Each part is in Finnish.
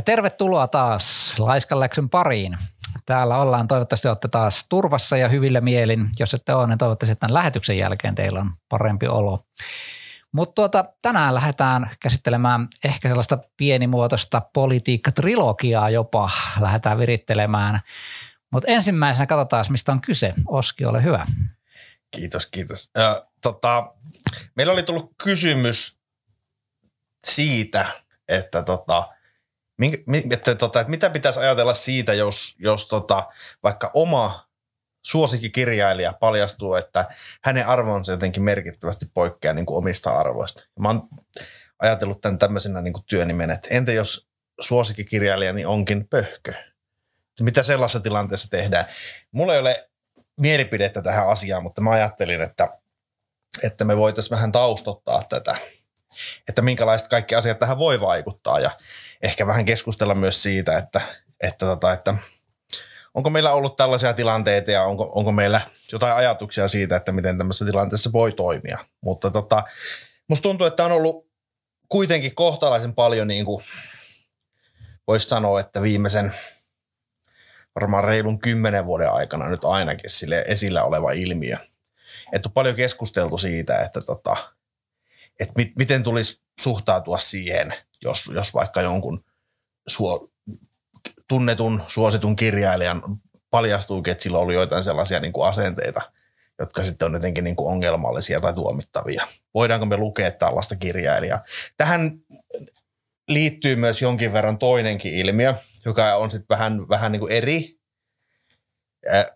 Ja tervetuloa taas Laiskanläksyn pariin. Täällä ollaan, toivottavasti olette taas turvassa ja hyvillä mielin. Jos ette ole, niin toivottavasti tämän lähetyksen jälkeen teillä on parempi olo. Mutta tuota, tänään lähdetään käsittelemään ehkä sellaista pienimuotoista politiikkatrilogiaa jopa lähdetään virittelemään. Mutta ensimmäisenä katsotaan, mistä on kyse. Oski, ole hyvä. Kiitos, kiitos. Äh, tota, meillä oli tullut kysymys siitä, että, tota, minkä, että, tota, että mitä pitäisi ajatella siitä, jos, jos tota, vaikka oma suosikkikirjailija paljastuu, että hänen arvonsa jotenkin merkittävästi poikkeaa niin kuin omista arvoista. Mä oon ajatellut tämän tämmöisenä niin kuin työnimen, että entä jos suosikkikirjailijani onkin pöhkö? Mitä sellaisessa tilanteessa tehdään? Mulla ei ole mielipidettä tähän asiaan, mutta mä ajattelin, että, että me voitaisiin vähän taustottaa tätä – että minkälaiset kaikki asiat tähän voi vaikuttaa ja ehkä vähän keskustella myös siitä, että, että, tota, että onko meillä ollut tällaisia tilanteita ja onko, onko meillä jotain ajatuksia siitä, että miten tämmöisessä tilanteessa voi toimia. Mutta tota, musta tuntuu, että on ollut kuitenkin kohtalaisen paljon niin kuin voisi sanoa, että viimeisen varmaan reilun kymmenen vuoden aikana nyt ainakin sille esillä oleva ilmiö. Että on paljon keskusteltu siitä, että tota, että mit, miten tulisi suhtautua siihen, jos, jos vaikka jonkun suo, tunnetun, suositun kirjailijan paljastuukin, että sillä oli joitain sellaisia niin kuin asenteita, jotka sitten on jotenkin niin kuin ongelmallisia tai tuomittavia. Voidaanko me lukea tällaista kirjailijaa? Tähän liittyy myös jonkin verran toinenkin ilmiö, joka on sitten vähän, vähän niin kuin eri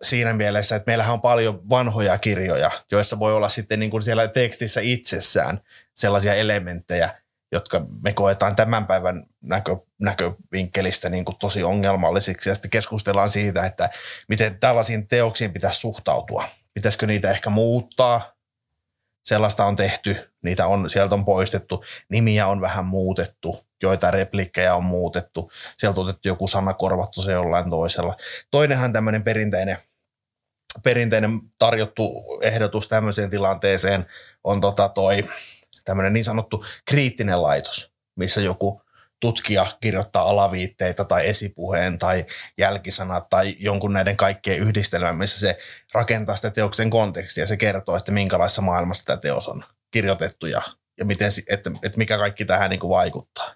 siinä mielessä, että meillähän on paljon vanhoja kirjoja, joissa voi olla sitten niin kuin siellä tekstissä itsessään sellaisia elementtejä, jotka me koetaan tämän päivän näkö, näkövinkkelistä niin kuin tosi ongelmallisiksi. Ja sitten keskustellaan siitä, että miten tällaisiin teoksiin pitäisi suhtautua. Pitäisikö niitä ehkä muuttaa? Sellaista on tehty, niitä on, sieltä on poistettu, nimiä on vähän muutettu, joita replikkejä on muutettu, sieltä on otettu joku sana, korvattu se jollain toisella. Toinenhan tämmöinen perinteinen, perinteinen tarjottu ehdotus tämmöiseen tilanteeseen on tota toi tämmöinen niin sanottu kriittinen laitos, missä joku tutkija kirjoittaa alaviitteitä tai esipuheen tai jälkisanat tai jonkun näiden kaikkien yhdistelmän, missä se rakentaa sitä teoksen kontekstia ja se kertoo, että minkälaisessa maailmassa tämä teos on kirjoitettu ja, ja miten, että, että mikä kaikki tähän niin kuin vaikuttaa.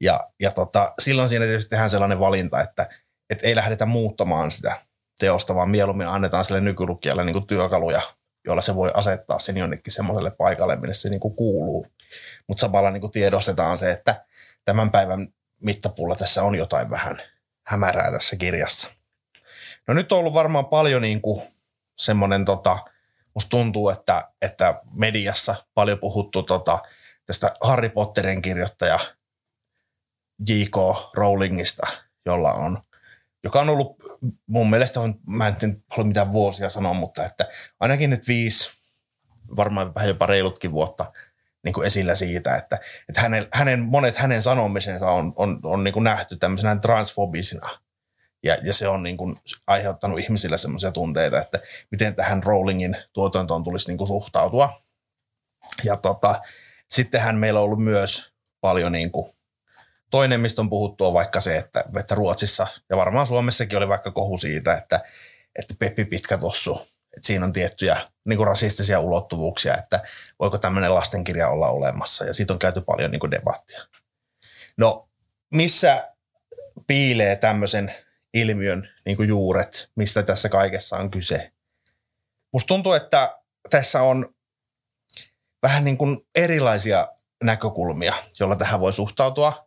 Ja, ja tota, silloin siinä tietysti tehdään sellainen valinta, että, että ei lähdetä muuttamaan sitä teosta, vaan mieluummin annetaan sille nykylukijalle niin kuin työkaluja jolla se voi asettaa sen jonnekin semmoiselle paikalle, minne se niin kuin kuuluu. Mutta samalla niin kuin tiedostetaan se, että tämän päivän mittapulla tässä on jotain vähän hämärää tässä kirjassa. No nyt on ollut varmaan paljon niin kuin semmoinen, tota, musta tuntuu, että, että mediassa paljon puhuttu tota, tästä Harry Potterin kirjoittaja J.K. Rowlingista, jolla on, joka on ollut mun mielestä, on, mä en halua mitään vuosia sanoa, mutta että ainakin nyt viisi, varmaan vähän jopa reilutkin vuotta niin kuin esillä siitä, että, että hänen, hänen, monet hänen sanomisensa on, on, on niin kuin nähty tämmöisenä transfobisina. Ja, ja se on niin kuin aiheuttanut ihmisillä semmoisia tunteita, että miten tähän Rowlingin tuotantoon tulisi niin kuin suhtautua. Ja tota, sittenhän meillä on ollut myös paljon niin kuin Toinen, mistä on puhuttu, on vaikka se, että, että Ruotsissa ja varmaan Suomessakin oli vaikka kohu siitä, että, että Peppi Pitkä tossu, että siinä on tiettyjä niin kuin rasistisia ulottuvuuksia, että voiko tämmöinen lastenkirja olla olemassa ja siitä on käyty paljon niin kuin debattia. No missä piilee tämmöisen ilmiön niin kuin juuret, mistä tässä kaikessa on kyse? Musta tuntuu, että tässä on vähän niin kuin erilaisia näkökulmia, joilla tähän voi suhtautua.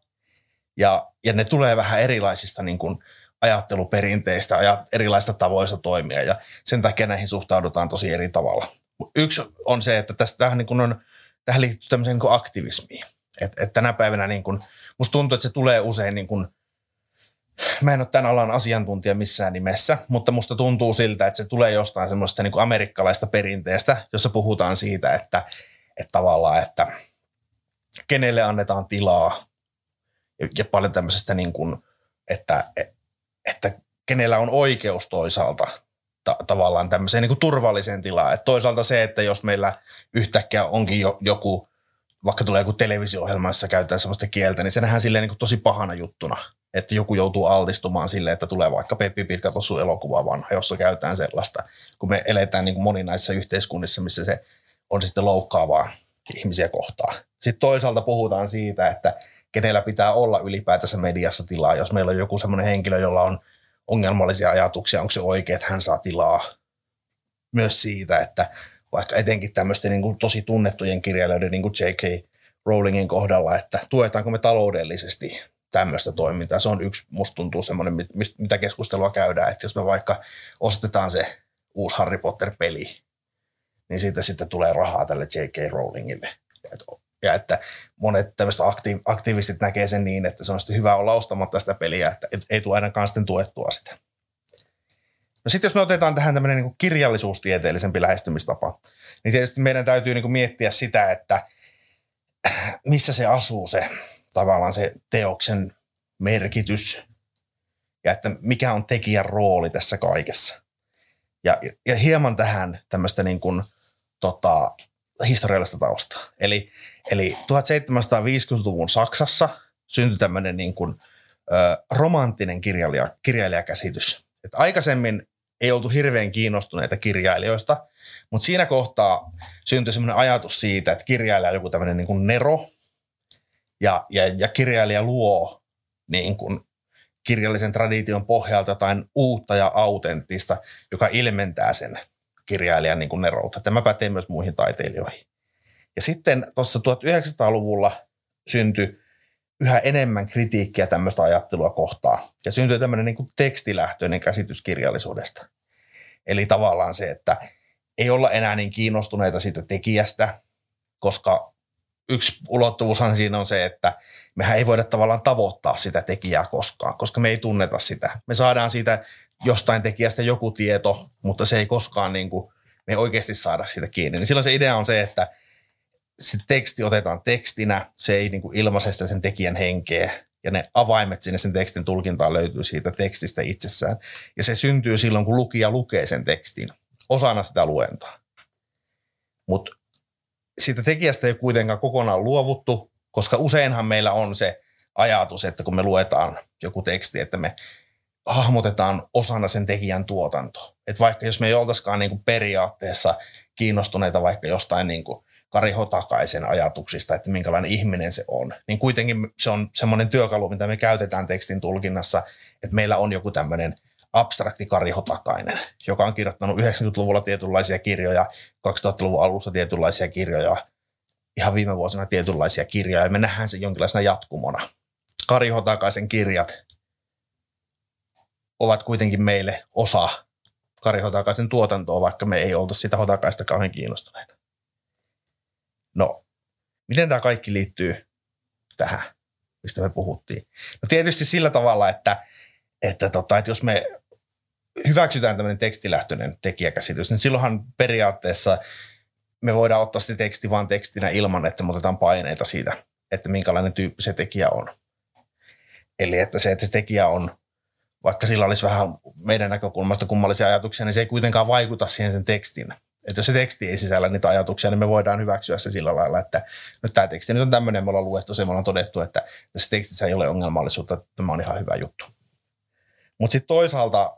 Ja, ja ne tulee vähän erilaisista niin kuin ajatteluperinteistä ja erilaisista tavoista toimia ja sen takia näihin suhtaudutaan tosi eri tavalla. Yksi on se, että tästä, tähän, niin kuin on, tähän liittyy tämmöiseen niin kuin aktivismiin. Et, et tänä päivänä niin kuin, musta tuntuu, että se tulee usein niin kuin, mä en ole tämän alan asiantuntija missään nimessä, mutta musta tuntuu siltä, että se tulee jostain semmoista niin amerikkalaista perinteestä, jossa puhutaan siitä, että, että tavallaan, että kenelle annetaan tilaa ja paljon tämmöisestä niin kuin, että, että kenellä on oikeus toisaalta ta- tavallaan tämmöiseen niin kuin turvalliseen tilaan. Et toisaalta se, että jos meillä yhtäkkiä onkin jo, joku vaikka tulee joku televisio-ohjelma, jossa käytetään sellaista kieltä, niin se nähdään silleen niin kuin tosi pahana juttuna, että joku joutuu altistumaan sille, että tulee vaikka Peppi Pitkä Tossu elokuva vanha, jossa käytetään sellaista, kun me eletään niin kuin moninaisissa yhteiskunnissa, missä se on sitten loukkaavaa ihmisiä kohtaan. Sitten toisaalta puhutaan siitä, että kenellä pitää olla ylipäätänsä mediassa tilaa, jos meillä on joku semmoinen henkilö, jolla on ongelmallisia ajatuksia, onko se oikein, että hän saa tilaa. Myös siitä, että vaikka etenkin tämmöisten niin kuin tosi tunnettujen kirjailijoiden niin kuin J.K. Rowlingin kohdalla, että tuetaanko me taloudellisesti tämmöistä toimintaa. Se on yksi, musta tuntuu semmoinen, mitä keskustelua käydään, että jos me vaikka ostetaan se uusi Harry Potter-peli, niin siitä sitten tulee rahaa tälle J.K. Rowlingille. Ja että monet tämmöiset aktiiv- aktiivistit näkee sen niin, että se on sitten hyvä olla ostamatta sitä peliä, että ei tule ainakaan sitten tuettua sitä. No sitten jos me otetaan tähän tämmöinen niin kirjallisuustieteellisempi lähestymistapa, niin tietysti meidän täytyy niin miettiä sitä, että missä se asuu se tavallaan se teoksen merkitys ja että mikä on tekijän rooli tässä kaikessa. Ja, ja hieman tähän tämmöistä niin kuin, tota, historiallista taustaa. Eli, eli 1750-luvun Saksassa syntyi tämmöinen niin kuin, ö, romanttinen kirjailija, kirjailijakäsitys. Et aikaisemmin ei oltu hirveän kiinnostuneita kirjailijoista, mutta siinä kohtaa syntyi semmoinen ajatus siitä, että kirjailija on joku tämmöinen niin kuin nero, ja, ja, ja kirjailija luo niin kuin kirjallisen tradition pohjalta jotain uutta ja autenttista, joka ilmentää sen kirjailijan niin kuin neroutta. Tämä pätee myös muihin taiteilijoihin. Ja sitten tuossa 1900-luvulla syntyi yhä enemmän kritiikkiä tämmöistä ajattelua kohtaan. Ja syntyi tämmöinen niin kuin tekstilähtöinen käsitys kirjallisuudesta. Eli tavallaan se, että ei olla enää niin kiinnostuneita siitä tekijästä, koska yksi ulottuvuushan siinä on se, että mehän ei voida tavallaan tavoittaa sitä tekijää koskaan, koska me ei tunneta sitä. Me saadaan siitä jostain tekijästä joku tieto, mutta se ei koskaan niin kuin, me ei oikeasti saada siitä kiinni. Niin silloin se idea on se, että se teksti otetaan tekstinä, se ei niin ilmaise sitä sen tekijän henkeä, ja ne avaimet sinne sen tekstin tulkintaan löytyy siitä tekstistä itsessään. Ja se syntyy silloin, kun lukija lukee sen tekstin osana sitä luentaa. Mutta siitä tekijästä ei kuitenkaan kokonaan luovuttu, koska useinhan meillä on se ajatus, että kun me luetaan joku teksti, että me hahmotetaan osana sen tekijän tuotanto. Että vaikka jos me ei oltaisikaan niin kuin periaatteessa kiinnostuneita vaikka jostain niin kuin Kari Hotakaisen ajatuksista, että minkälainen ihminen se on, niin kuitenkin se on semmoinen työkalu, mitä me käytetään tekstin tulkinnassa, että meillä on joku tämmöinen abstrakti Kari Hotakainen, joka on kirjoittanut 90-luvulla tietynlaisia kirjoja, 2000-luvun alussa tietynlaisia kirjoja, ihan viime vuosina tietynlaisia kirjoja, ja me nähdään se jonkinlaisena jatkumona. Kari Hotakaisen kirjat ovat kuitenkin meille osa Kari Hotakaisen tuotantoa, vaikka me ei olta sitä Hotakaista kauhean kiinnostuneita. No, miten tämä kaikki liittyy tähän, mistä me puhuttiin? No tietysti sillä tavalla, että, että, tota, että jos me hyväksytään tämmöinen tekstilähtöinen tekijäkäsitys, niin silloinhan periaatteessa me voidaan ottaa se teksti vain tekstinä ilman, että me otetaan paineita siitä, että minkälainen tyyppi se tekijä on. Eli että se, että se tekijä on, vaikka sillä olisi vähän meidän näkökulmasta kummallisia ajatuksia, niin se ei kuitenkaan vaikuta siihen sen tekstin. Että jos se teksti ei sisällä niitä ajatuksia, niin me voidaan hyväksyä se sillä lailla, että nyt tämä teksti nyt on tämmöinen, me ollaan luettu se, me ollaan todettu, että tässä tekstissä ei ole ongelmallisuutta, että tämä on ihan hyvä juttu. Mutta sitten toisaalta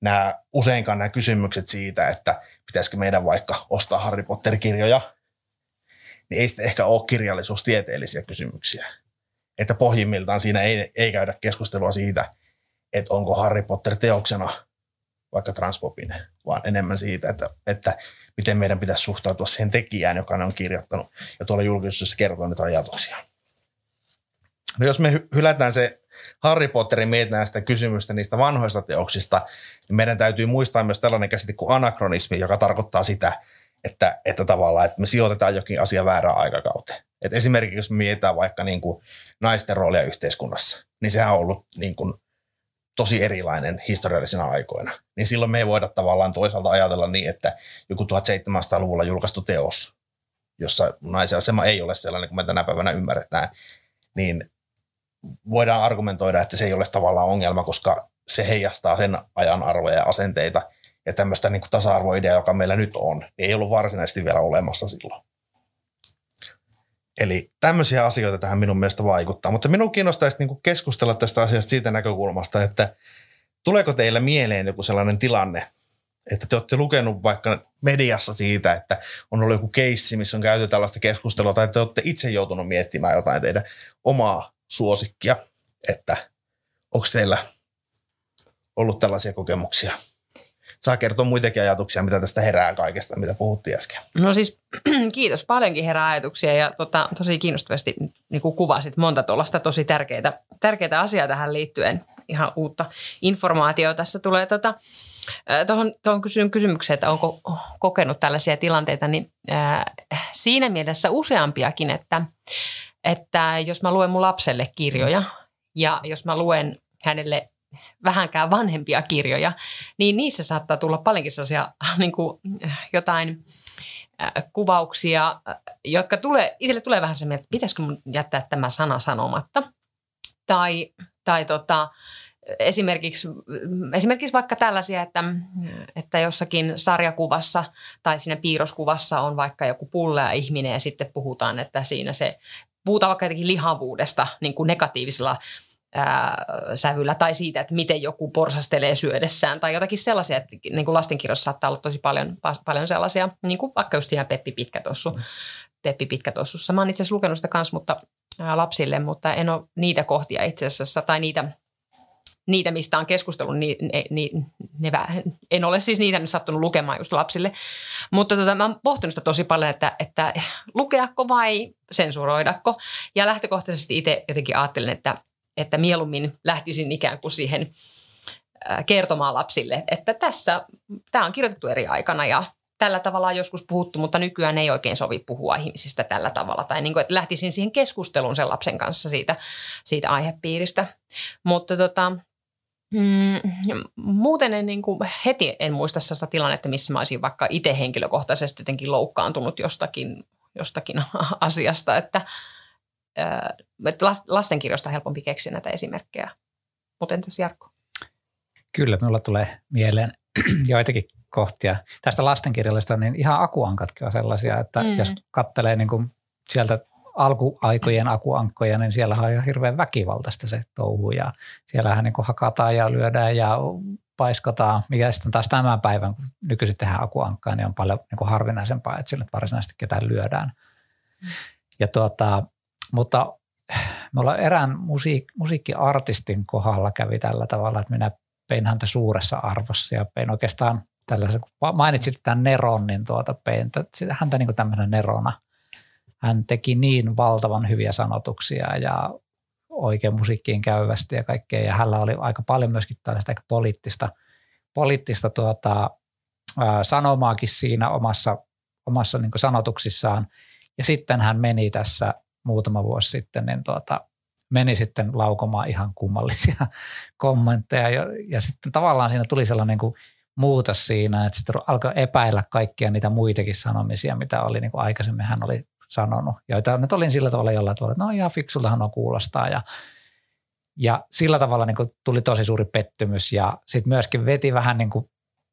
nämä, useinkaan nämä kysymykset siitä, että pitäisikö meidän vaikka ostaa Harry Potter-kirjoja, niin ei sitten ehkä ole kirjallisuustieteellisiä kysymyksiä. Että pohjimmiltaan siinä ei, ei käydä keskustelua siitä, että onko Harry Potter teoksena vaikka transpopinen, vaan enemmän siitä, että, että miten meidän pitäisi suhtautua siihen tekijään, joka ne on kirjoittanut ja tuolla julkisuudessa kertoo niitä ajatuksia. No jos me hylätään se Harry Potterin mietitään sitä kysymystä niistä vanhoista teoksista, niin meidän täytyy muistaa myös tällainen käsite kuin anakronismi, joka tarkoittaa sitä, että, että tavallaan että me sijoitetaan jokin asia väärään aikakauteen. Et esimerkiksi jos me mietitään vaikka niin kuin naisten roolia yhteiskunnassa, niin sehän on ollut niin kuin tosi erilainen historiallisina aikoina. Niin silloin me ei voida tavallaan toisaalta ajatella niin, että joku 1700-luvulla julkaistu teos, jossa naisen asema ei ole sellainen kuin me tänä päivänä ymmärretään, niin voidaan argumentoida, että se ei ole tavallaan ongelma, koska se heijastaa sen ajan arvoja ja asenteita. Ja tämmöistä niin tasa-arvoidea, joka meillä nyt on, niin ei ollut varsinaisesti vielä olemassa silloin. Eli tämmöisiä asioita tähän minun mielestä vaikuttaa. Mutta minun kiinnostaisi niin keskustella tästä asiasta siitä näkökulmasta, että tuleeko teillä mieleen joku sellainen tilanne, että te olette lukenut vaikka mediassa siitä, että on ollut joku keissi, missä on käyty tällaista keskustelua, tai te olette itse joutunut miettimään jotain teidän omaa suosikkia, että onko teillä ollut tällaisia kokemuksia? Saa kertoa muitakin ajatuksia, mitä tästä herää kaikesta, mitä puhuttiin äsken. No siis kiitos, paljonkin herää ajatuksia ja tota, tosi kiinnostavasti niin kuin kuvasit monta tuollaista tosi tärkeitä, tärkeitä asiaa tähän liittyen. Ihan uutta informaatiota tässä tulee. Tota, Tuohon, tuohon kysymykseen, että onko kokenut tällaisia tilanteita, niin ää, siinä mielessä useampiakin, että, että jos mä luen mun lapselle kirjoja ja jos mä luen hänelle vähänkään vanhempia kirjoja, niin niissä saattaa tulla paljonkin sellaisia niin kuin jotain kuvauksia, jotka tulee, itselle tulee vähän semmoinen, että pitäisikö mun jättää tämä sana sanomatta. Tai, tai tota, esimerkiksi, esimerkiksi vaikka tällaisia, että, että jossakin sarjakuvassa tai siinä piirroskuvassa on vaikka joku pullea ihminen ja sitten puhutaan, että siinä se puhutaan vaikka jotenkin lihavuudesta niin kuin negatiivisella ää, sävyllä tai siitä, että miten joku porsastelee syödessään tai jotakin sellaisia, että niin kuin lastenkirjoissa saattaa olla tosi paljon, paljon sellaisia, niin kuin vaikka just siinä Peppi Pitkätossu, mm. Peppi Pitkätossussa. Mä oon itse asiassa lukenut sitä kanssa, mutta ää, lapsille, mutta en ole niitä kohtia itse asiassa tai niitä niitä, mistä on keskustellut, niin ne, ne, ne, en ole siis niitä nyt sattunut lukemaan just lapsille. Mutta tota, mä oon pohtinut sitä tosi paljon, että, että lukeako vai sensuroidako. Ja lähtökohtaisesti itse jotenkin ajattelin, että, että mieluummin lähtisin ikään kuin siihen kertomaan lapsille, että tässä, tämä on kirjoitettu eri aikana ja tällä tavalla on joskus puhuttu, mutta nykyään ei oikein sovi puhua ihmisistä tällä tavalla. Tai niin kuin, että lähtisin siihen keskusteluun sen lapsen kanssa siitä, siitä aihepiiristä. Mutta tota, Mm, muuten en niin kuin heti en muista sellaista tilannetta, missä mä olisin vaikka itse henkilökohtaisesti jotenkin loukkaantunut jostakin, jostakin asiasta, että lastenkirjoista on helpompi keksiä näitä esimerkkejä. Mutta entäs Jarkko? Kyllä, minulla tulee mieleen joitakin kohtia. Tästä lastenkirjallisesta, niin ihan akuankatkin on sellaisia, että mm. jos kattelee niin kuin sieltä alkuaikojen akuankkoja, niin siellä on ihan hirveän väkivaltaista se touhu ja siellähän niin hakataan ja lyödään ja paiskotaan, mikä sitten taas tämän päivän, kun nykyisin tehdään akuankkaa, niin on paljon niin kuin harvinaisempaa, että sille varsinaisesti ketään lyödään. Ja tuota, mutta me ollaan erään musiik- musiikkiartistin kohdalla kävi tällä tavalla, että minä pein häntä suuressa arvossa ja pein oikeastaan tällaisen, kun mainitsit tämän Neron, niin tuota pein häntä niin tämmöisenä Nerona – hän teki niin valtavan hyviä sanotuksia ja oikein musiikkiin käyvästi ja kaikkea. Ja hänellä oli aika paljon myöskin tällaista poliittista, poliittista tuota, ää, sanomaakin siinä omassa, omassa niin sanotuksissaan. Ja sitten hän meni tässä muutama vuosi sitten, niin tuota, meni sitten laukomaan ihan kummallisia kommentteja. Ja, ja sitten tavallaan siinä tuli sellainen niin kuin muutos siinä, että sitten alkoi epäillä kaikkia niitä muitakin sanomisia, mitä oli niin kuin aikaisemmin hän oli sanonut, joita nyt olin sillä tavalla jollain tavalla, että no ihan fiksultahan on kuulostaa ja, ja sillä tavalla niin kuin tuli tosi suuri pettymys ja sitten myöskin veti vähän niin kuin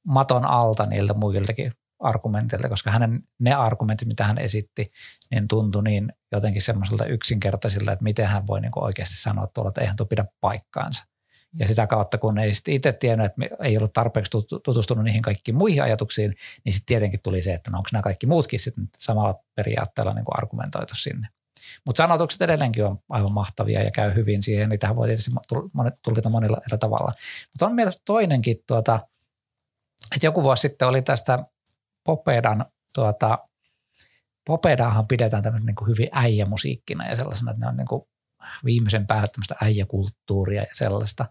maton alta niiltä muiltakin argumenteilta, koska hänen ne argumentit, mitä hän esitti, niin tuntui niin jotenkin semmoiselta yksinkertaisilta, että miten hän voi niin oikeasti sanoa tuolla, että eihän tuo pidä paikkaansa. Ja sitä kautta, kun ei sitten itse tiennyt, että ei ollut tarpeeksi tutustunut niihin kaikkiin muihin ajatuksiin, niin sitten tietenkin tuli se, että no onko nämä kaikki muutkin sitten samalla periaatteella niin argumentoitu sinne. Mutta sanotukset edelleenkin on aivan mahtavia ja käy hyvin siihen. Niitähän voi tietysti tulkita monilla eri tavalla. Mutta on mielestäni toinenkin, tuota, että joku vuosi sitten oli tästä Popedan, tuota, Popedahan pidetään tämmöinen niin hyvin äijämusiikkina ja sellaisena, että ne on niin kuin viimeisen päälle tämmöistä äijäkulttuuria ja sellaista.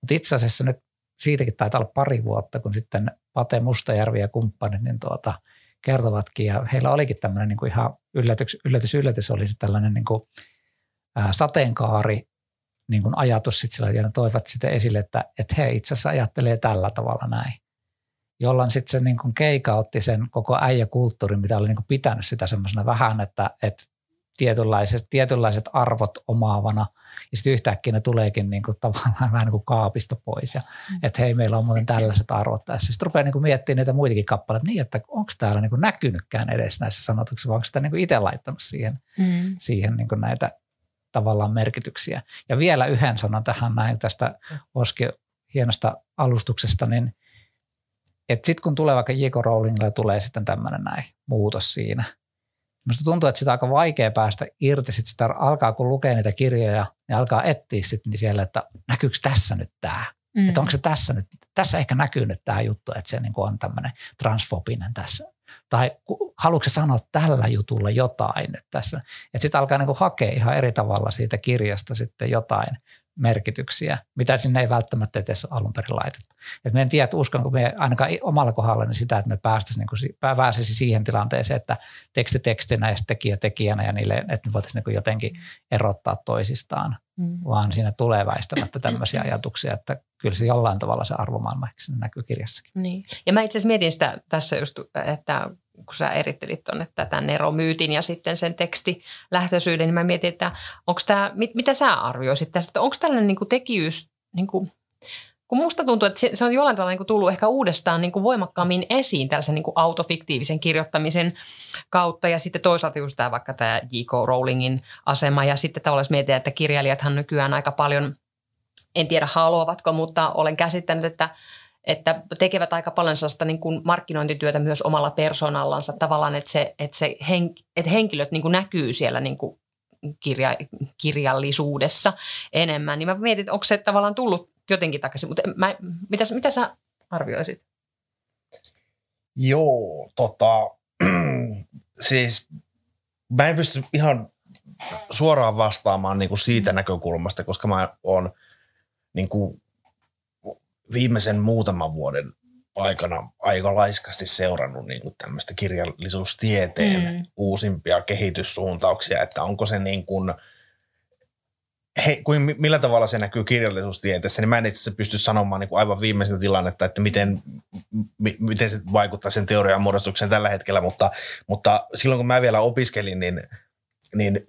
Mutta itse asiassa nyt siitäkin taitaa olla pari vuotta, kun sitten Pate Mustajärvi ja kumppanit niin tuota, kertovatkin, ja heillä olikin tämmöinen niin kuin ihan yllätys, yllätys, yllätys, oli se tällainen niin kuin, ää, sateenkaari niin kuin ajatus sitten sillä, ja ne toivat sitten esille, että, että he itse asiassa ajattelee tällä tavalla näin. Jolloin sitten se niin kuin keikautti sen koko äijäkulttuurin, mitä oli niin kuin pitänyt sitä semmoisena vähän, että, että tietynlaiset, tietynlaiset arvot omaavana – ja sitten yhtäkkiä ne tuleekin niin kuin tavallaan vähän niin kuin kaapista pois. Ja, mm. Että hei, meillä on muuten tällaiset arvot tässä. Sitten rupeaa niin kuin miettimään niitä muitakin kappaleita niin, että onko täällä niin kuin näkynytkään edes näissä sanotuksissa, vai onko sitä niin kuin itse laittanut siihen, mm. siihen niin kuin näitä tavallaan merkityksiä. Ja vielä yhden sanon tähän näin tästä Oski hienosta alustuksesta, niin että sitten kun tulee vaikka J.K. Rowlingille tulee sitten tämmöinen näin muutos siinä – Minusta tuntuu, että sitä on aika vaikea päästä irti. Sitten sitä alkaa, kun lukee niitä kirjoja, niin alkaa etsiä sitten niin siellä, että näkyykö tässä nyt tämä. Mm. Että onko se tässä nyt, tässä ehkä näkyy nyt tämä juttu, että se niin on tämmöinen transfobinen tässä. Tai haluatko sanoa tällä jutulla jotain nyt tässä. Että sitten alkaa niin hakea ihan eri tavalla siitä kirjasta sitten jotain merkityksiä, mitä sinne ei välttämättä edes alun perin laitettu. Et me en tiedä, että uskonko me ainakaan omalla kohdalla niin sitä, että me päästäisiin, niin kuin, pääsisi siihen tilanteeseen, että teksti tekstinä ja tekijä tekijänä ja niille, että me voitaisiin niin jotenkin erottaa toisistaan, mm. vaan siinä tulee väistämättä tämmöisiä ajatuksia, että kyllä se jollain tavalla se arvomaailma näkyy kirjassakin. Niin. Ja mä itse asiassa mietin sitä tässä just, että kun sä erittelit tuonne tätä neromyytin ja sitten sen tekstilähtöisyyden, niin mä mietin, että onko tämä, mit, mitä sä arvioisit tästä, että onko tällainen niin tekijyys, niin kuin, kun musta tuntuu, että se, on jollain tavalla niin kuin tullut ehkä uudestaan niin kuin voimakkaammin esiin tällaisen niin kuin autofiktiivisen kirjoittamisen kautta ja sitten toisaalta just tämä vaikka tämä J.K. Rowlingin asema ja sitten tavallaan mietitään, että kirjailijathan nykyään aika paljon, en tiedä haluavatko, mutta olen käsittänyt, että että tekevät aika paljon sellaista niin kuin markkinointityötä myös omalla persoonallansa tavallaan, että, se, että, se hen, että henkilöt niin kuin näkyy siellä niin kuin kirja, kirjallisuudessa enemmän. Niin mä mietin, että onko se tavallaan tullut jotenkin takaisin, mutta mä, mitä, mitä sä arvioisit? Joo, tota, siis mä en pysty ihan suoraan vastaamaan niin kuin siitä näkökulmasta, koska mä oon niin kuin viimeisen muutaman vuoden aikana aika laiskasti seurannut niin kuin tämmöistä kirjallisuustieteen mm. uusimpia kehityssuuntauksia, että onko se niin kuin, he, kuin millä tavalla se näkyy kirjallisuustieteessä, niin mä en itse asiassa pysty sanomaan niin kuin aivan viimeisintä tilannetta, että miten, mi, miten se vaikuttaa sen teorian muodostukseen tällä hetkellä, mutta, mutta silloin kun mä vielä opiskelin, niin, niin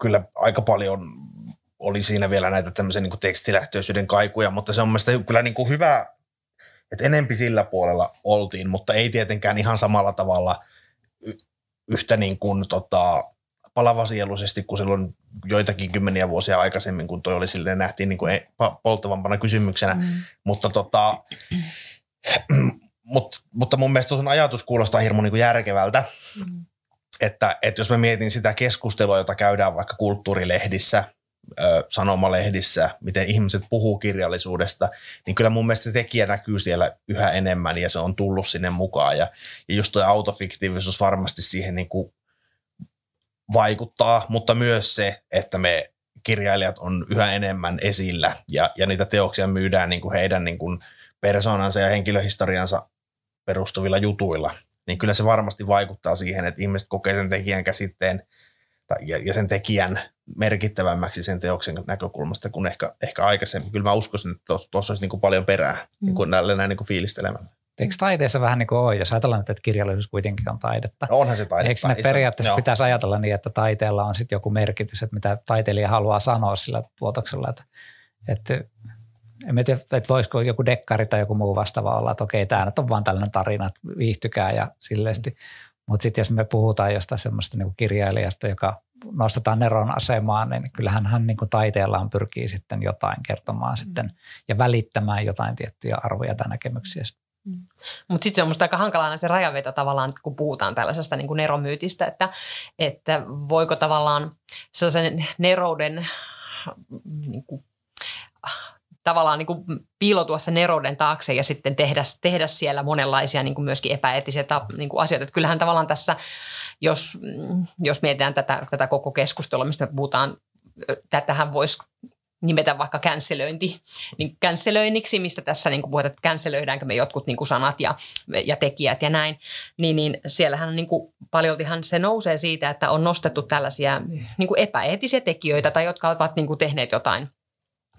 kyllä aika paljon oli siinä vielä näitä tämmöisen niin tekstilähtöisyyden kaikuja, mutta se on mielestäni kyllä niin kuin hyvä, että enempi sillä puolella oltiin, mutta ei tietenkään ihan samalla tavalla yhtä niin kuin tota, palavasieluisesti kuin silloin joitakin kymmeniä vuosia aikaisemmin, kun toi oli silleen nähtiin niin kuin polttavampana kysymyksenä, mm. mutta tota, mut, mutta mun mielestä sun ajatus kuulostaa hirmu niin kuin järkevältä, mm. että, että jos mä mietin sitä keskustelua, jota käydään vaikka kulttuurilehdissä – sanomalehdissä, miten ihmiset puhuu kirjallisuudesta, niin kyllä mun mielestä se tekijä näkyy siellä yhä enemmän ja se on tullut sinne mukaan. Ja, ja just tuo autofiktiivisuus varmasti siihen niin kuin vaikuttaa, mutta myös se, että me kirjailijat on yhä enemmän esillä ja, ja niitä teoksia myydään niin kuin heidän niin kuin persoonansa ja henkilöhistoriansa perustuvilla jutuilla, niin kyllä se varmasti vaikuttaa siihen, että ihmiset kokee sen tekijän käsitteen ja, ja sen tekijän merkittävämmäksi sen teoksen näkökulmasta kuin ehkä, ehkä aikaisemmin. Kyllä mä uskoisin, että tuossa olisi niin kuin paljon perää mm. niin kuin näin, näin niin kuin fiilistelemällä. Eikö taiteessa vähän niin kuin ole, jos ajatellaan, että kirjallisuus kuitenkin on taidetta? No onhan se taidetta. Eikö sinne periaatteessa Joo. pitäisi ajatella niin, että taiteella on sitten joku merkitys, että mitä taiteilija haluaa sanoa sillä tuotoksella, että, että en tiedä, että voisiko joku dekkari tai joku muu vastaava olla, että okei, tämä nyt on vaan tällainen tarina, että viihtykää ja silleesti. Mutta sitten jos me puhutaan jostain semmoista niin kirjailijasta, joka nostetaan Neron asemaan, niin kyllähän hän niin kuin taiteellaan pyrkii sitten jotain kertomaan mm. sitten ja välittämään jotain tiettyjä arvoja tai näkemyksiä. Mm. Mutta sitten se on minusta aika hankalaa se rajanveto tavallaan, kun puhutaan tällaisesta niin kuin neromyytistä, että, että voiko tavallaan sellaisen nerouden niin kuin, tavallaan niin kuin piilotua sen nerouden taakse ja sitten tehdä, tehdä siellä monenlaisia niin kuin myöskin epäeettisiä niin kuin asioita. Että kyllähän tavallaan tässä, jos, jos mietitään tätä, tätä koko keskustelua, mistä me puhutaan, tätähän voisi nimetä vaikka känselöinti, niin känselöinniksi, mistä tässä niin kuin puhutaan, että känselöidäänkö me jotkut niin kuin sanat ja, ja tekijät ja näin, niin, niin siellähän niin kuin paljoltihan se nousee siitä, että on nostettu tällaisia niin kuin epäeettisiä tekijöitä tai jotka ovat niin kuin tehneet jotain –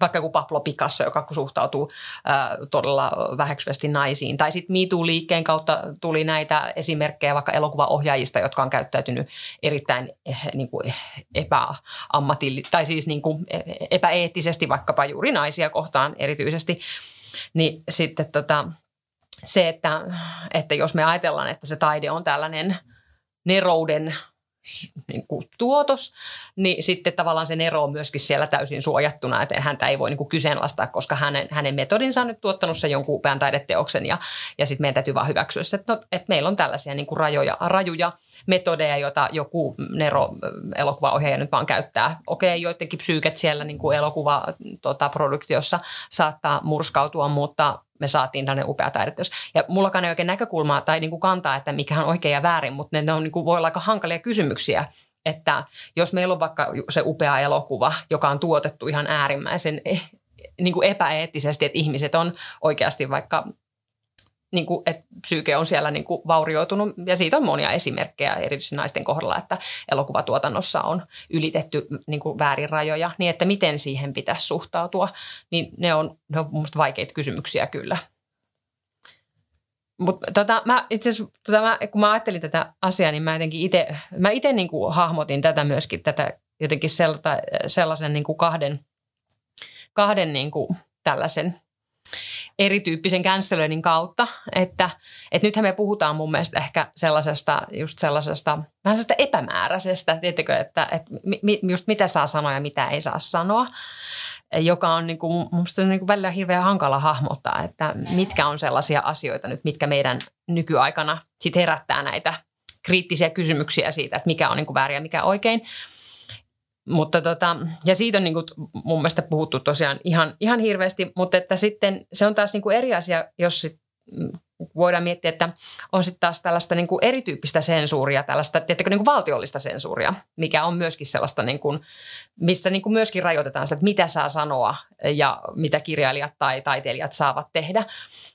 vaikka joku Pablo Picasso, joka suhtautuu ää, todella väheksyvästi naisiin. Tai sitten MeToo-liikkeen kautta tuli näitä esimerkkejä vaikka elokuvaohjaajista, jotka on käyttäytynyt erittäin eh, niin kuin epäammatilli, tai siis niin kuin epäeettisesti vaikkapa juuri naisia kohtaan erityisesti. Niin sitten tota, se, että, että jos me ajatellaan, että se taide on tällainen nerouden niin kuin tuotos, niin sitten tavallaan se ero on myöskin siellä täysin suojattuna, että häntä ei voi niin kuin kyseenalaistaa, koska hänen, hänen metodinsa on nyt tuottanut sen jonkun upean taideteoksen ja, ja sitten meidän täytyy vaan hyväksyä se, että, no, että meillä on tällaisia niin kuin rajoja, rajuja metodeja, joita joku Nero-elokuvaohjaaja nyt vaan käyttää. Okei, joidenkin psyyket siellä niin kuin elokuvaproduktiossa tota, saattaa murskautua, mutta me saatiin tällainen upea taideteos. Ja mullakaan ei oikein näkökulmaa tai niin kuin kantaa, että mikä on oikein ja väärin, mutta ne, ne on, niin kuin, voi olla aika hankalia kysymyksiä. Että jos meillä on vaikka se upea elokuva, joka on tuotettu ihan äärimmäisen eh, niin kuin epäeettisesti, että ihmiset on oikeasti vaikka niin kuin, että psyyke on siellä niin kuin vaurioitunut ja siitä on monia esimerkkejä erityisesti naisten kohdalla, että elokuvatuotannossa on ylitetty niin kuin väärin rajoja, niin että miten siihen pitäisi suhtautua, niin ne on, ne on minusta vaikeita kysymyksiä kyllä. Mutta tota, mä itse asiassa, tota, mä, kun mä ajattelin tätä asiaa, niin mä jotenkin itse, mä itse niin kuin hahmotin tätä myöskin, tätä jotenkin sellaisen niin kuin kahden, kahden niin kuin tällaisen erityyppisen canceloinnin kautta, että, että nythän me puhutaan mun mielestä ehkä sellaisesta, just sellaisesta, vähän sellaisesta epämääräisestä, tiettekö, että, että just mitä saa sanoa ja mitä ei saa sanoa joka on niin kuin, musta niin kuin välillä hirveän hankala hahmottaa, että mitkä on sellaisia asioita nyt, mitkä meidän nykyaikana sit herättää näitä kriittisiä kysymyksiä siitä, että mikä on niin kuin väärin ja mikä oikein. Mutta tota, ja siitä on niin kuin mun mielestä puhuttu tosiaan ihan, ihan hirveästi, mutta että sitten se on taas niin kuin eri asia, jos sit mm, voidaan miettiä, että on sitten taas tällaista niin kuin erityyppistä sensuuria, tällaista tiettäkö, niin kuin valtiollista sensuuria, mikä on myöskin sellaista, niin kuin, missä niin kuin myöskin rajoitetaan sitä, että mitä saa sanoa ja mitä kirjailijat tai taiteilijat saavat tehdä.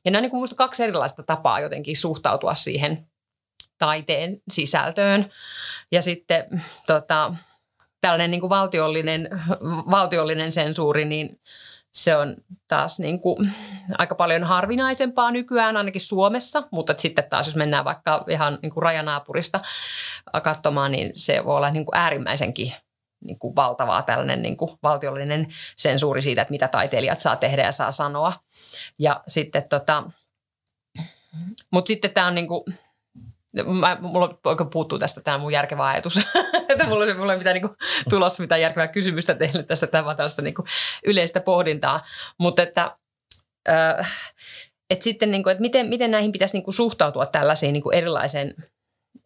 Ja nämä on niin kuin kaksi erilaista tapaa jotenkin suhtautua siihen taiteen sisältöön. Ja sitten tota, tällainen niin kuin valtiollinen, valtiollinen sensuuri, niin se on taas niin kuin aika paljon harvinaisempaa nykyään ainakin Suomessa, mutta sitten taas jos mennään vaikka ihan niin kuin rajanaapurista katsomaan, niin se voi olla niin kuin äärimmäisenkin niin kuin valtavaa tällainen niin kuin valtiollinen sensuuri siitä, että mitä taiteilijat saa tehdä ja saa sanoa. Ja sitten tota, mutta sitten tämä on niin kuin, Mä, mulla oikein puuttuu tästä tämä mun järkevä ajatus. että mulla, mulla ei mitään niin tulossa mitään järkevää kysymystä teille tästä. Tämä on tällaista niin kuin yleistä pohdintaa. Mutta että, äh, että sitten, niin kuin, että miten, miten näihin pitäisi niin kuin suhtautua tällaisiin niin kuin erilaisen –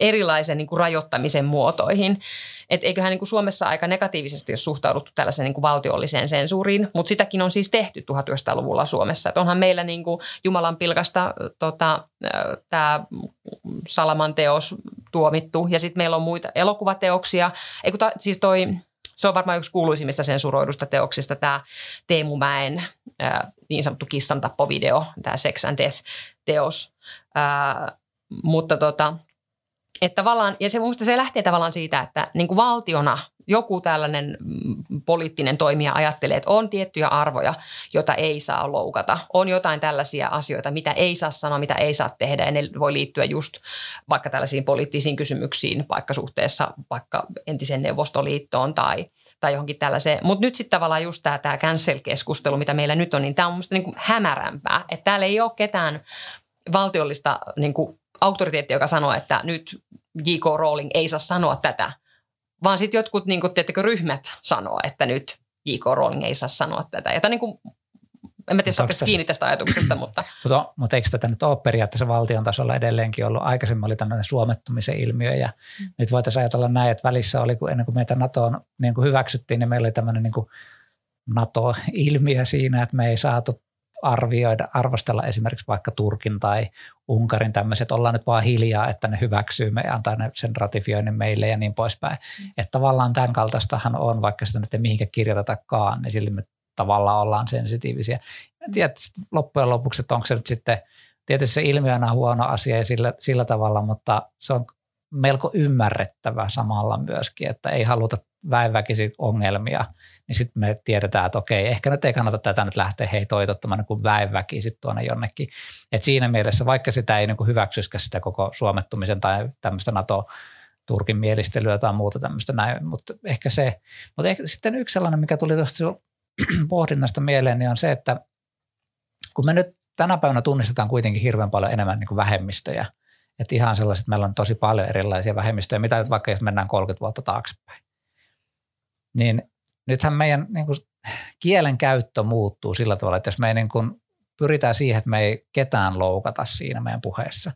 erilaisen niin kuin rajoittamisen muotoihin. Et eiköhän niin kuin Suomessa aika negatiivisesti ole suhtauduttu tällaiseen niin kuin valtiolliseen sensuuriin, mutta sitäkin on siis tehty 1900-luvulla Suomessa. Et onhan meillä niin kuin Jumalan pilkasta tota, tämä Salaman teos tuomittu ja sitten meillä on muita elokuvateoksia. Eiku ta, siis toi, se on varmaan yksi kuuluisimmista sensuroidusta teoksista tämä Teemu Mäen ää, niin sanottu kissantappovideo, tämä Sex and Death-teos. Ää, mutta tota, että tavallaan, ja se mun se lähtee tavallaan siitä, että niin kuin valtiona joku tällainen mm, poliittinen toimija ajattelee, että on tiettyjä arvoja, joita ei saa loukata. On jotain tällaisia asioita, mitä ei saa sanoa, mitä ei saa tehdä, ja ne voi liittyä just vaikka tällaisiin poliittisiin kysymyksiin, vaikka suhteessa vaikka entiseen Neuvostoliittoon tai, tai johonkin tällaiseen. Mutta nyt sitten tavallaan just tämä, tämä cancel-keskustelu, mitä meillä nyt on, niin tämä on minusta niin hämärämpää. Että täällä ei ole ketään valtiollista niin kuin auktoriteetti, joka sanoo, että nyt J.K. Rowling ei saa sanoa tätä, vaan sitten jotkut niin kuin, tiettäkö, ryhmät sanoo, että nyt J.K. Rowling ei saa sanoa tätä. Ja tämä niin kuin, en mä tiedä, saako tässä... kiinni tästä ajatuksesta, mutta... mutta, mutta eikö tätä nyt ole periaatteessa valtion tasolla edelleenkin ollut? Aikaisemmin oli tämmöinen suomettumisen ilmiö ja mm. nyt voitaisiin ajatella näin, että välissä oli, kun ennen kuin meitä NATOon niin kuin hyväksyttiin, niin meillä oli tämmöinen niin kuin NATO-ilmiö siinä, että me ei saatu arvioida, arvostella esimerkiksi vaikka Turkin tai Unkarin tämmöiset, ollaan nyt vaan hiljaa, että ne hyväksyy, me antaa ne sen ratifioinnin meille ja niin poispäin. Mm. Että tavallaan tämän kaltaistahan on, vaikka sitä nyt ei mihinkä kirjoitetakaan, niin silti me tavallaan ollaan sensitiivisiä. En tiedä loppujen lopuksi, että onko se nyt sitten, tietysti se ilmiönä on huono asia ja sillä, sillä tavalla, mutta se on melko ymmärrettävä samalla myöskin, että ei haluta väenväkisi ongelmia, niin sitten me tiedetään, että okei, ehkä nyt ei kannata tätä nyt lähteä hei toitottamaan niin kuin väenväkisin tuonne jonnekin. Et siinä mielessä, vaikka sitä ei niin kuin hyväksyisikään sitä koko suomettumisen tai tämmöistä NATO Turkin mielistelyä tai muuta tämmöistä näin, mutta ehkä se, mutta ehkä sitten yksi sellainen, mikä tuli tuosta pohdinnasta mieleen, niin on se, että kun me nyt tänä päivänä tunnistetaan kuitenkin hirveän paljon enemmän niin kuin vähemmistöjä, että ihan sellaiset, meillä on tosi paljon erilaisia vähemmistöjä, mitä nyt vaikka jos mennään 30 vuotta taaksepäin. Niin nythän meidän niin kuin, kielen käyttö muuttuu sillä tavalla, että jos me ei niin kuin, pyritään siihen, että me ei ketään loukata siinä meidän puheessa,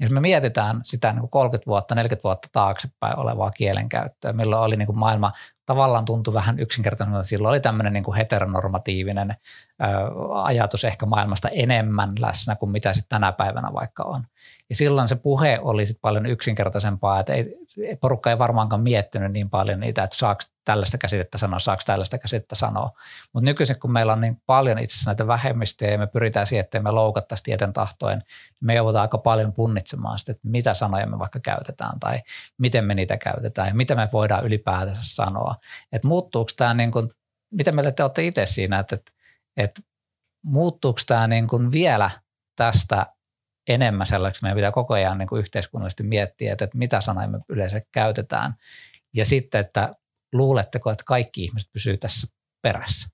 jos me mietitään sitä niin kuin 30 vuotta, 40 vuotta taaksepäin olevaa kielenkäyttöä, milloin oli niin kuin maailma tavallaan tuntui vähän yksinkertaisesti, että silloin oli tämmöinen niin kuin heteronormatiivinen ö, ajatus ehkä maailmasta enemmän läsnä kuin mitä sitten tänä päivänä vaikka on. Ja silloin se puhe oli sitten paljon yksinkertaisempaa, että ei, porukka ei varmaankaan miettinyt niin paljon niitä, että saako tällaista käsitettä sanoa, saako tällaista käsitettä sanoa. Mutta nykyisin, kun meillä on niin paljon itse asiassa näitä vähemmistöjä ja me pyritään siihen, että me loukattaisi tieten tahtoen, niin me joudutaan aika paljon punnitsemaan sitä, että mitä sanoja me vaikka käytetään tai miten me niitä käytetään ja mitä me voidaan ylipäätänsä sanoa. Että muuttuuko tämä, niin kuin, mitä meille te olette itse siinä, että, että, että muuttuuko tämä niin kuin vielä tästä enemmän sellaiseksi, meidän pitää koko ajan niin kuin yhteiskunnallisesti miettiä, että, että mitä sanoja me yleensä käytetään. Ja sitten, että luuletteko, että kaikki ihmiset pysyy tässä perässä?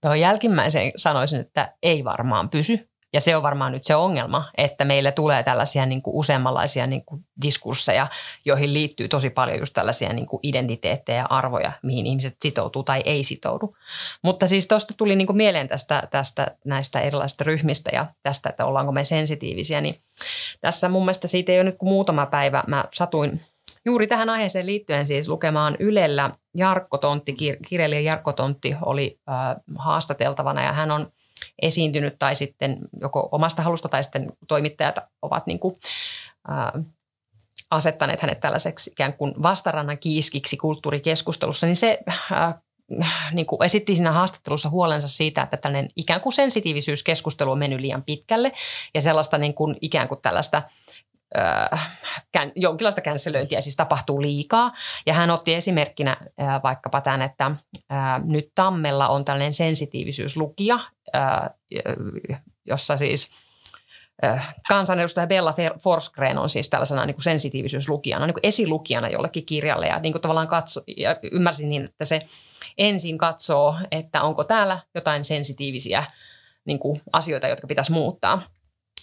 Tuohon jälkimmäiseen sanoisin, että ei varmaan pysy. Ja se on varmaan nyt se ongelma, että meille tulee tällaisia niin kuin useammanlaisia niin kuin diskursseja, joihin liittyy tosi paljon just tällaisia niin kuin identiteettejä ja arvoja, mihin ihmiset sitoutuu tai ei sitoudu. Mutta siis tuosta tuli niin kuin mieleen tästä, tästä näistä erilaisista ryhmistä ja tästä, että ollaanko me sensitiivisiä, niin tässä mun mielestä siitä ei ole nyt kuin muutama päivä. Mä satuin juuri tähän aiheeseen liittyen siis lukemaan Ylellä Jarkko Tontti, kirjailija Jarkko Tontti oli äh, haastateltavana ja hän on esiintynyt tai sitten joko omasta halusta tai sitten toimittajat ovat niin kuin, äh, asettaneet hänet tällaiseksi ikään kuin vastarannan kiiskiksi kulttuurikeskustelussa, niin se äh, niin kuin esitti siinä haastattelussa huolensa siitä, että tällainen ikään kuin sensitiivisyyskeskustelu on mennyt liian pitkälle ja sellaista niin kuin ikään kuin tällaista – äh, jonkinlaista känselöintiä siis tapahtuu liikaa. Ja hän otti esimerkkinä äh, vaikkapa tämän, että äh, nyt Tammella on tällainen sensitiivisyyslukija, äh, jossa siis kansanedustaja Bella Forsgren on siis tällaisena niin kuin niin kuin esilukijana jollekin kirjalle. Ja niin kuin tavallaan katso, ja ymmärsin niin, että se ensin katsoo, että onko täällä jotain sensitiivisiä niin kuin asioita, jotka pitäisi muuttaa –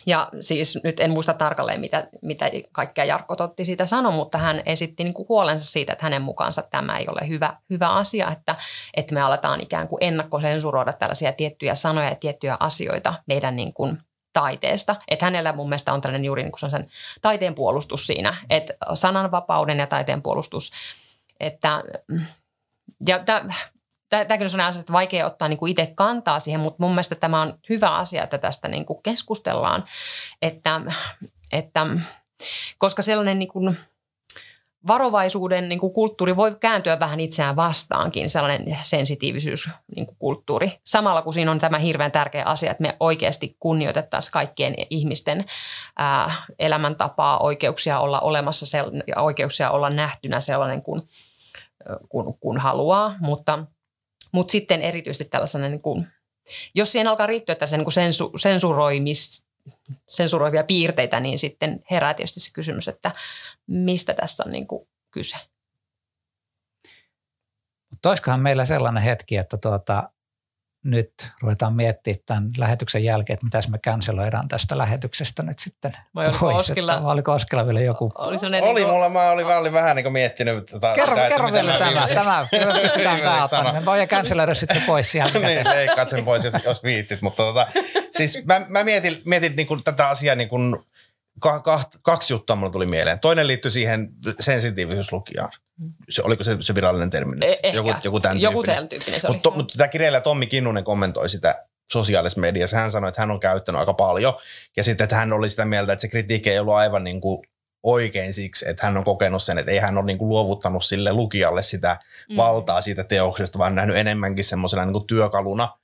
ja siis nyt en muista tarkalleen, mitä, mitä kaikkea Jarkko Totti siitä sanoi, mutta hän esitti niin kuin huolensa siitä, että hänen mukaansa tämä ei ole hyvä, hyvä asia, että, että me aletaan ikään kuin ennakkosensuroida tällaisia tiettyjä sanoja ja tiettyjä asioita meidän niin kuin taiteesta. Että hänellä mun mielestä on tällainen juuri niin kuin sen taiteen puolustus siinä, että sananvapauden ja taiteen puolustus, että ja tämäkin on sellainen asia, että vaikea ottaa niin kuin itse kantaa siihen, mutta mun mielestä tämä on hyvä asia, että tästä niin kuin keskustellaan, että, että koska sellainen niin kuin varovaisuuden niin kuin kulttuuri voi kääntyä vähän itseään vastaankin, sellainen sensitiivisyyskulttuuri. Niin Samalla kun siinä on tämä hirveän tärkeä asia, että me oikeasti kunnioitettaisiin kaikkien ihmisten ää, elämäntapaa, oikeuksia olla olemassa ja oikeuksia olla nähtynä sellainen kuin kun, kun haluaa, mutta – mutta sitten erityisesti tällaisena, niin kuin, jos siihen alkaa riittyä tässä niin sensu, sensuroimis, sensuroivia piirteitä, niin sitten herää tietysti se kysymys, että mistä tässä on niin kuin kyse. Mutta olisikohan meillä sellainen hetki, että tuota, nyt ruvetaan miettimään tämän lähetyksen jälkeen, että mitä me canceloidaan tästä lähetyksestä nyt sitten Vai oliko pois. Oskilla, että, oliko Oskilla vielä joku? Oli, oli niin kuin... mulla, mä olin, olin vähän niin kuin miettinyt. Tota, kerro sitä, kerro vielä tämä, tämä, me pystytään tämä. Me voidaan canceloida sitten se pois sieltä. niin, leikkaat sen pois, jos viittit. Mutta tota, siis mä, mä mietin, mietin niin kuin tätä asiaa niin kuin, kaksi juttua mulle tuli mieleen. Toinen liittyy siihen sensitiivisyyslukijaan. Se, oliko se, se virallinen termi? Eh, ehkä. Joku, joku tämän joku tyyppinen. tyyppinen se Mutta mut tämä kirjailija Tommi Kinnunen kommentoi sitä sosiaalisessa mediassa. Hän sanoi, että hän on käyttänyt aika paljon. Ja sitten, että hän oli sitä mieltä, että se kritiikki ei ollut aivan niin kuin oikein siksi, että hän on kokenut sen, että ei hän ole niin kuin luovuttanut sille lukijalle sitä mm. valtaa siitä teoksesta, vaan nähnyt enemmänkin semmoisena niin kuin työkaluna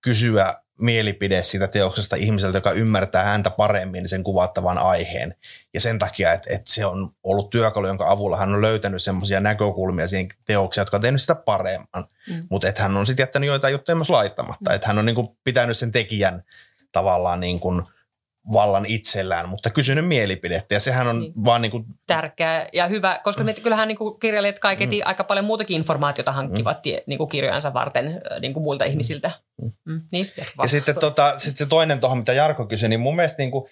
kysyä mielipide siitä teoksesta ihmiseltä, joka ymmärtää häntä paremmin sen kuvattavan aiheen. Ja sen takia, että, että se on ollut työkalu, jonka avulla hän on löytänyt semmoisia näkökulmia siihen teokseen, jotka on tehnyt sitä paremman. Mm. Mutta että hän on sitten jättänyt joitain juttuja myös laittamatta. Mm. Että hän on niin kuin pitänyt sen tekijän tavallaan niin kuin – vallan itsellään, mutta kysynyt mielipidettä ja sehän on niin. vaan niin kuin... Tärkeä ja hyvä, koska me, kyllähän niin kuin kirjailijat kaiketi mm. aika paljon muutakin informaatiota hankkivat mm. niin kuin kirjojansa varten niin kuin muilta mm. ihmisiltä. Mm. Mm. Niin, ja, ja sitten tota, sit se toinen tuohon, mitä Jarko kysyi, niin mun mielestä niin kuin,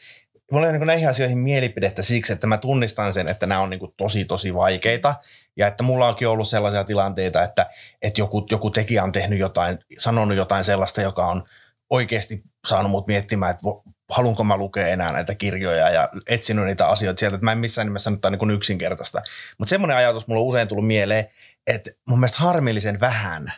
mulla on niin näihin asioihin mielipidettä siksi, että mä tunnistan sen, että nämä on niin kuin tosi tosi vaikeita ja että mulla onkin ollut sellaisia tilanteita, että, että joku, joku tekijä on tehnyt jotain, sanonut jotain sellaista, joka on oikeasti saanut mut miettimään, että haluanko mä lukea enää näitä kirjoja ja etsinyt niitä asioita sieltä, että mä en missään nimessä nyt niin yksinkertaista. Mutta semmoinen ajatus mulla on usein tullut mieleen, että mun mielestä harmillisen vähän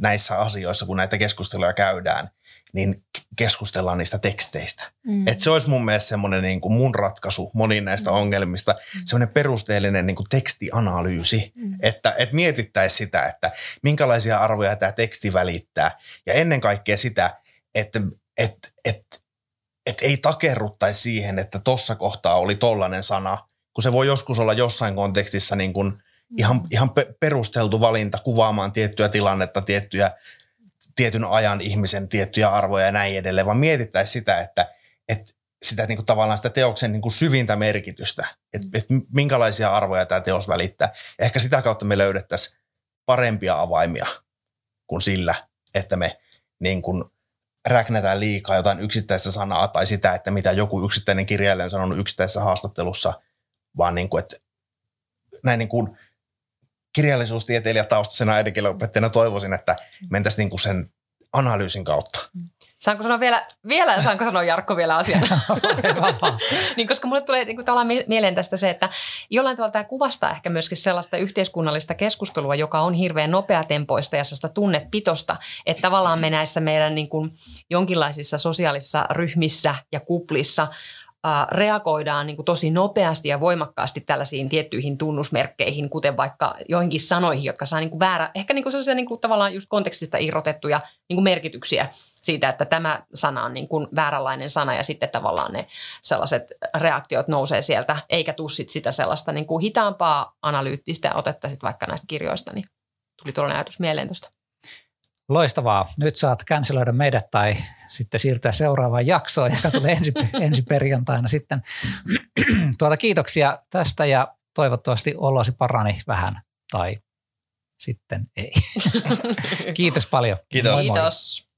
näissä asioissa, kun näitä keskusteluja käydään, niin keskustellaan niistä teksteistä. Mm. Et se olisi mun mielestä semmoinen niin kuin mun ratkaisu moniin näistä mm. ongelmista, mm. semmoinen perusteellinen niin kuin tekstianalyysi, mm. että et mietittäisiin sitä, että minkälaisia arvoja tämä teksti välittää ja ennen kaikkea sitä, että et, et, että ei takerruttaisi siihen, että tuossa kohtaa oli tollainen sana, kun se voi joskus olla jossain kontekstissa niin kuin ihan, ihan perusteltu valinta kuvaamaan tiettyä tilannetta, tiettyjä, tietyn ajan ihmisen tiettyjä arvoja ja näin edelleen, vaan mietittäisiin sitä, että, että sitä niin kuin tavallaan sitä teoksen niin kuin syvintä merkitystä, että, että minkälaisia arvoja tämä teos välittää. Ehkä sitä kautta me löydettäisiin parempia avaimia kuin sillä, että me niin kuin räknätään liikaa jotain yksittäistä sanaa tai sitä, että mitä joku yksittäinen kirjailija on sanonut yksittäisessä haastattelussa, vaan niin kuin, että näin niin kuin kirjallisuustieteilijä taustaisena äidinkielopettajana toivoisin, että mentäisiin niin kuin sen analyysin kautta. Saanko sanoa vielä, vielä saanko sanoa Jarkko vielä asian? niin, koska mulle tulee niin kuin, mieleen tästä se, että jollain tavalla tämä kuvastaa ehkä myöskin sellaista yhteiskunnallista keskustelua, joka on hirveän nopeatempoista ja sellaista tunnepitosta, että tavallaan me näissä meidän niin kuin, jonkinlaisissa sosiaalisissa ryhmissä ja kuplissa reagoidaan niin kuin tosi nopeasti ja voimakkaasti tällaisiin tiettyihin tunnusmerkkeihin, kuten vaikka joihinkin sanoihin, jotka saa niin kuin väärä, ehkä niin kuin sellaisia niin kuin tavallaan just kontekstista irrotettuja niin kuin merkityksiä siitä, että tämä sana on niin kuin vääränlainen sana ja sitten tavallaan ne sellaiset reaktiot nousee sieltä, eikä tuu sit sitä sellaista niin kuin hitaampaa analyyttistä otetta sit vaikka näistä kirjoista, niin tuli tuollainen ajatus mieleen tuosta. Loistavaa. Nyt saat canceloida meidät tai sitten siirtyä seuraavaan jaksoon, joka tulee ensi, ensi perjantaina sitten. tuota, kiitoksia tästä ja toivottavasti olosi parani vähän tai sitten ei. Kiitos paljon. Kiitos. Kiitos.